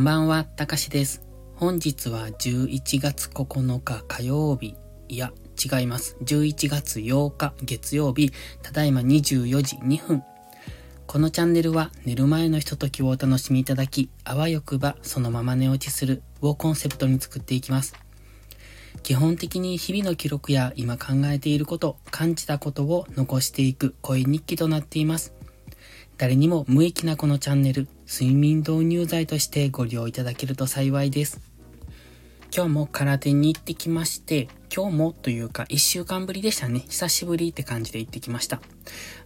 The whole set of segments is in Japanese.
んばんは、たかしです。本日は11月9日火曜日、いや、違います。11月8日月曜日、ただいま24時2分。このチャンネルは寝る前のひとときをお楽しみいただき、あわよくばそのまま寝落ちするをコンセプトに作っていきます。基本的に日々の記録や今考えていること、感じたことを残していく声日記となっています。誰にも無益なこのチャンネル、睡眠導入剤としてご利用いただけると幸いです。今日も空手に行ってきまして、今日もというか一週間ぶりでしたね。久しぶりって感じで行ってきました。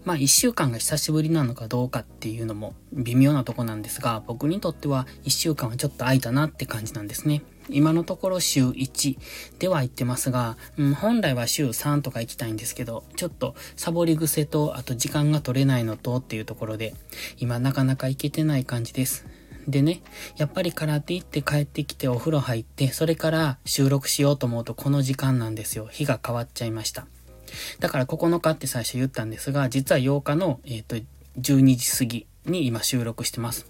まあ一週間が久しぶりなのかどうかっていうのも微妙なとこなんですが、僕にとっては一週間はちょっと空いたなって感じなんですね。今のところ週1では行ってますが、うん、本来は週3とか行きたいんですけど、ちょっとサボり癖と、あと時間が取れないのとっていうところで、今なかなか行けてない感じです。でね、やっぱり空手行って帰ってきてお風呂入って、それから収録しようと思うとこの時間なんですよ。日が変わっちゃいました。だから9日って最初言ったんですが、実は8日の、えっ、ー、と、12時過ぎに今収録してます。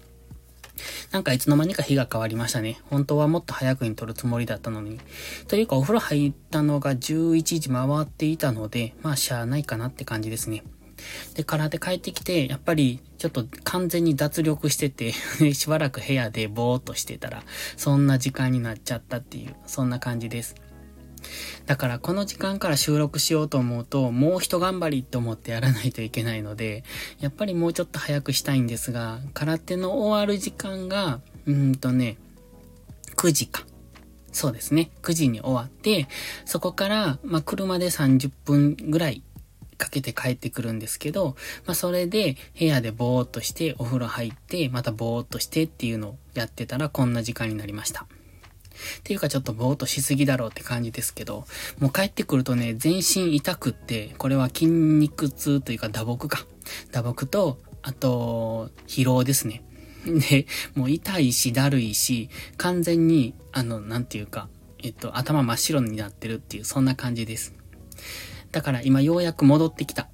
なんかいつの間にか日が変わりましたね。本当はもっと早くに撮るつもりだったのに。というかお風呂入ったのが11時回っていたので、まあしゃあないかなって感じですね。で、空手帰ってきて、やっぱりちょっと完全に脱力してて しばらく部屋でぼーっとしてたら、そんな時間になっちゃったっていう、そんな感じです。だからこの時間から収録しようと思うと、もう一頑張りと思ってやらないといけないので、やっぱりもうちょっと早くしたいんですが、空手の終わる時間が、うんとね、9時か。そうですね。9時に終わって、そこから、まあ、車で30分ぐらいかけて帰ってくるんですけど、まあ、それで部屋でぼーっとしてお風呂入って、またぼーっとしてっていうのをやってたらこんな時間になりました。っていうかちょっとぼーっとしすぎだろうって感じですけど、もう帰ってくるとね、全身痛くって、これは筋肉痛というか打撲か。打撲と、あと、疲労ですね。で、もう痛いし、だるいし、完全に、あの、なんていうか、えっと、頭真っ白になってるっていう、そんな感じです。だから今ようやく戻ってきた。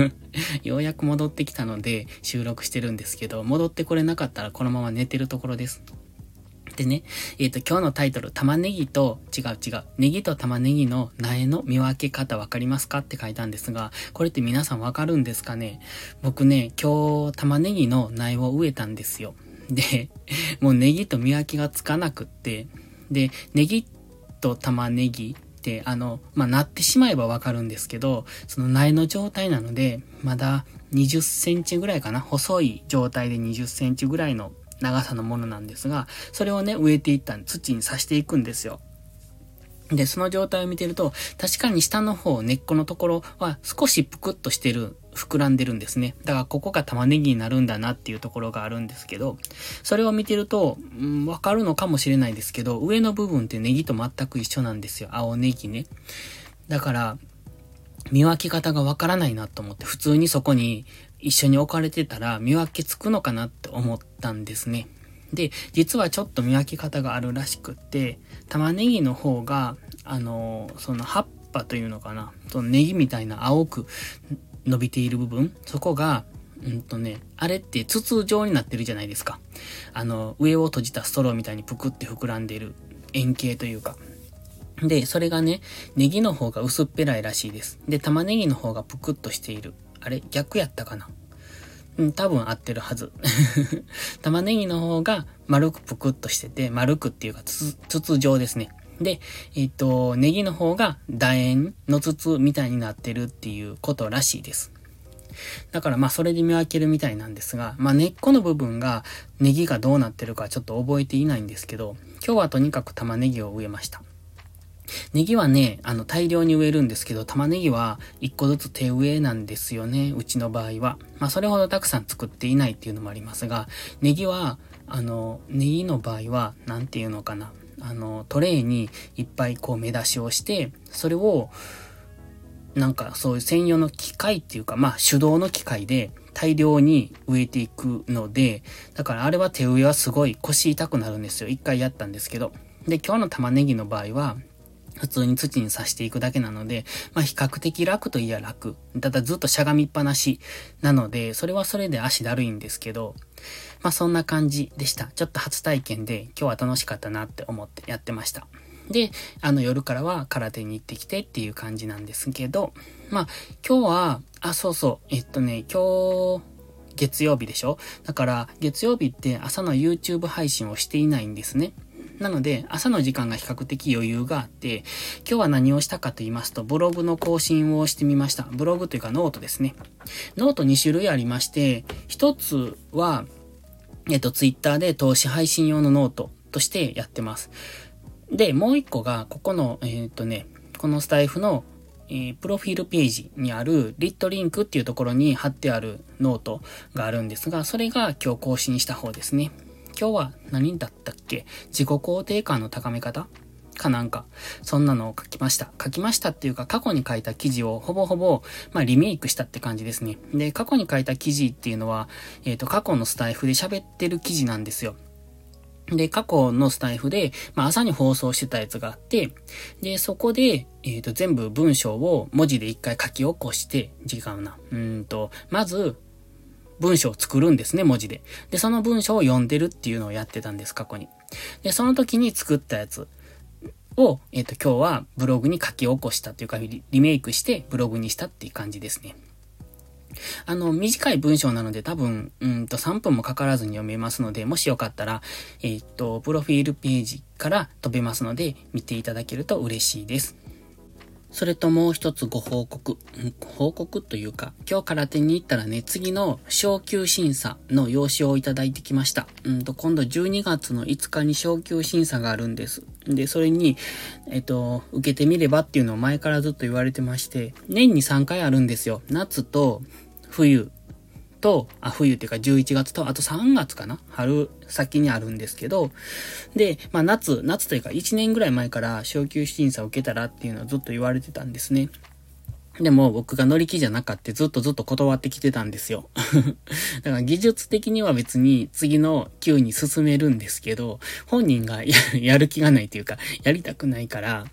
ようやく戻ってきたので収録してるんですけど、戻ってこれなかったらこのまま寝てるところです。でね、えっ、ー、と、今日のタイトル、玉ねぎと、違う違う、ネギと玉ねぎの苗の見分け方わかりますかって書いたんですが、これって皆さんわかるんですかね？僕ね、今日玉ねぎの苗を植えたんですよ。で、もうネギと見分けがつかなくって、で、ネギと玉ねぎって、あの、まあ、なってしまえばわかるんですけど、その苗の状態なので、まだ20センチぐらいかな？細い状態で20センチぐらいの長さのものなんですが、それをね、植えていった土に刺していくんですよ。で、その状態を見てると、確かに下の方、根っこのところは少しぷくっとしてる、膨らんでるんですね。だからここが玉ねぎになるんだなっていうところがあるんですけど、それを見てると、うん、わかるのかもしれないですけど、上の部分ってネギと全く一緒なんですよ。青ネギね。だから、見分け方がわからないなと思って、普通にそこに一緒に置かれてたら見分けつくのかなって思ったんですね。で、実はちょっと見分け方があるらしくって、玉ねぎの方が、あの、その葉っぱというのかな、そのネギみたいな青く伸びている部分、そこが、うんとね、あれって筒状になってるじゃないですか。あの、上を閉じたストローみたいにぷくって膨らんでる円形というか。で、それがね、ネギの方が薄っぺらいらしいです。で、玉ねぎの方がぷくっとしている。あれ逆やったかなうん、多分合ってるはず。玉ねぎの方が丸くぷくっとしてて、丸くっていうか筒状ですね。で、えっ、と、ネギの方が楕円の筒みたいになってるっていうことらしいです。だからまあそれで見分けるみたいなんですが、まあ根っこの部分がネギがどうなってるかちょっと覚えていないんですけど、今日はとにかく玉ねぎを植えました。ネギはね、あの、大量に植えるんですけど、玉ねぎは一個ずつ手植えなんですよね、うちの場合は。まあ、それほどたくさん作っていないっていうのもありますが、ネギは、あの、ネギの場合は、なんていうのかな。あの、トレイにいっぱいこう目出しをして、それを、なんかそういう専用の機械っていうか、まあ手動の機械で大量に植えていくので、だからあれは手植えはすごい腰痛くなるんですよ。一回やったんですけど。で、今日の玉ねぎの場合は、普通に土に刺していくだけなので、まあ比較的楽といや楽。ただずっとしゃがみっぱなしなので、それはそれで足だるいんですけど、まあそんな感じでした。ちょっと初体験で今日は楽しかったなって思ってやってました。で、あの夜からは空手に行ってきてっていう感じなんですけど、まあ今日は、あ、そうそう、えっとね、今日、月曜日でしょ？だから月曜日って朝の YouTube 配信をしていないんですね。なので、朝の時間が比較的余裕があって、今日は何をしたかと言いますと、ブログの更新をしてみました。ブログというかノートですね。ノート2種類ありまして、一つは、えっと、ツイッターで投資配信用のノートとしてやってます。で、もう一個が、ここの、えー、っとね、このスタイフの、え、プロフィールページにある lit.link っていうところに貼ってあるノートがあるんですが、それが今日更新した方ですね。今日は何だったっけ？自己肯定感の高め方？かなんか、そんなのを書きました。書きましたっていうか、過去に書いた記事をほぼほぼ、まあ、リメイクしたって感じですね。で、過去に書いた記事っていうのは、えっ、ー、と、過去のスタイフで喋ってる記事なんですよ。で、過去のスタイフで、まあ、朝に放送してたやつがあって、で、そこで、えっ、ー、と、全部文章を文字で一回書き起こして、時間な。うんと、まず、文章を作るんですね、文字で。で、その文章を読んでるっていうのをやってたんです、過去に。で、その時に作ったやつを、えっ、ー、と、今日はブログに書き起こしたっていうかリ、リメイクしてブログにしたっていう感じですね。あの、短い文章なので多分、うんと3分もかからずに読めますので、もしよかったら、えっ、ー、と、プロフィールページから飛べますので、見ていただけると嬉しいです。それともう一つご報告。報告というか、今日空手に行ったらね、次の昇級審査の用紙をいただいてきました。うんと、今度12月の5日に昇級審査があるんです。で、それに、えっと、受けてみればっていうのを前からずっと言われてまして、年に3回あるんですよ。夏と冬と、あ、冬っていうか11月と、あと3月かな？春先にあるんですけど、で、まあ夏、夏というか1年ぐらい前から昇級審査を受けたらっていうのをずっと言われてたんですね。でも僕が乗り気じゃなかったずっとずっと断ってきてたんですよ。だから技術的には別に次の級に進めるんですけど、本人がやる気がないというか、やりたくないから、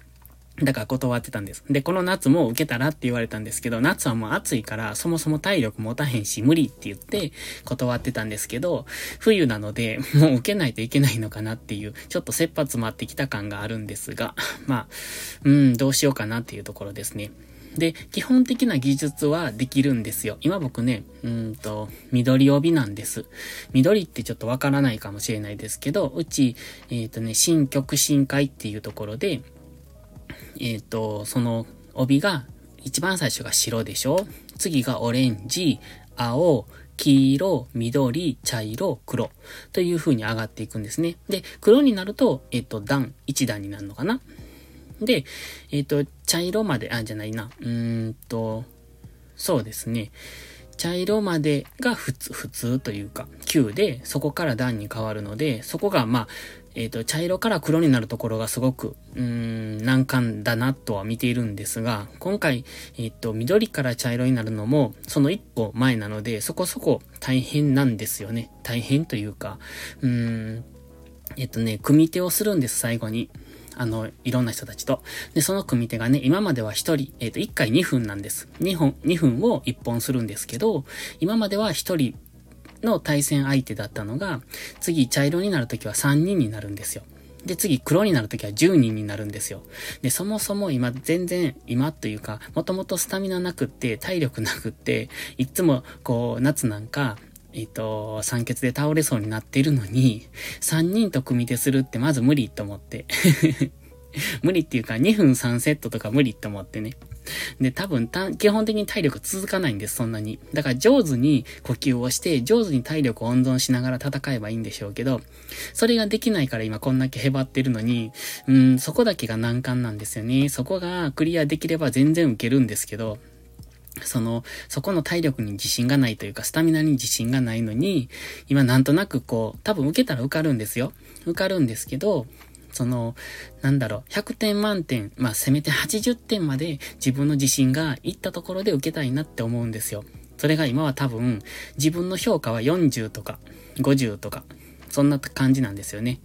だから断ってたんです。で、この夏も受けたらって言われたんですけど、夏はもう暑いからそもそも体力持たへんし無理って言って断ってたんですけど、冬なのでもう受けないといけないのかなっていう、ちょっと切羽詰まってきた感があるんですが、まあ、うん、どうしようかなっていうところですね。で、基本的な技術はできるんですよ。今僕ね、うんと、緑帯なんです。緑ってちょっとわからないかもしれないですけど、うち、えっ、ー、とね、新曲新会っていうところで、えっ、ー、と、その帯が、一番最初が白でしょ？次がオレンジ、青、黄色、緑、茶色、黒という風に上がっていくんですね。で、黒になると、えっ、ー、と、段、一段になるのかな？で、えっ、ー、と、茶色まで、あ、じゃないな。うーんと、そうですね。茶色までが普通、普通というか、9で、そこから段に変わるので、そこが、まあ、えっ、ー、と、茶色から黒になるところがすごく、うーん、難関だなとは見ているんですが、今回、えっ、ー、と、緑から茶色になるのも、その一個前なので、そこそこ大変なんですよね。大変というか、うん、えっ、ー、とね、組手をするんです、最後に。あの、いろんな人たちと。で、その組手がね、今までは1人、えっ、と、1回2分なんです。2本、2分を1本するんですけど、今までは1人の対戦相手だったのが、次茶色になるときは3人になるんですよ。で、次黒になるときは10人になるんですよ。で、そもそも今全然、今というか、もともとスタミナなくって、体力なくって、いつもこう、夏なんか、えっ、と、酸欠で倒れそうになっているのに、3人と組み手するってまず無理と思って。無理っていうか、2分3セットとか無理って思ってね。で、多分、基本的に体力続かないんです、そんなに。だから上手に呼吸をして、上手に体力を温存しながら戦えばいいんでしょうけど、それができないから今こんだけへばってるのに、うん、そこだけが難関なんですよね。そこがクリアできれば全然受けるんですけど、その、そこの体力に自信がないというか、スタミナに自信がないのに、今なんとなくこう、多分受けたら受かるんですよ。受かるんですけど、その、なんだろう、100点満点、まあせめて80点まで自分の自信がいったところで受けたいなって思うんですよ。それが今は多分、自分の評価は40とか、50とか、そんな感じなんですよね。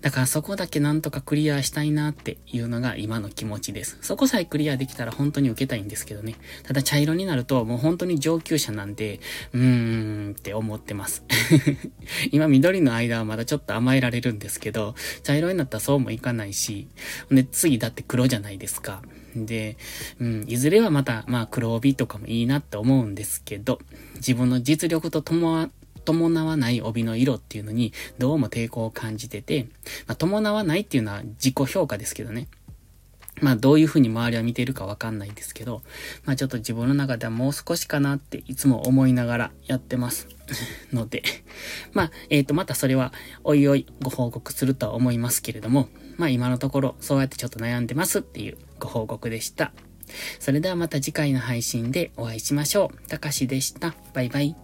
だからそこだけなんとかクリアしたいなっていうのが今の気持ちです。そこさえクリアできたら本当に受けたいんですけどね。ただ茶色になるともう本当に上級者なんで、うーんって思ってます。今緑の間はまだちょっと甘えられるんですけど、茶色になったらそうもいかないし、で、次だって黒じゃないですか。で、うん、いずれはまた、まあ黒帯とかもいいなって思うんですけど、自分の実力と伴伴わない帯の色っていうのにどうも抵抗を感じてて、まあ、伴わないっていうのは自己評価ですけどね。まあどういう風に周りは見ているかわかんないんですけど、まあちょっと自分の中ではもう少しかなっていつも思いながらやってます。ので、まあ、えっ、ー、と、またそれはおいおいご報告するとは思いますけれども、まあ今のところそうやってちょっと悩んでますっていうご報告でした。それではまた次回の配信でお会いしましょう。たかしでした。バイバイ。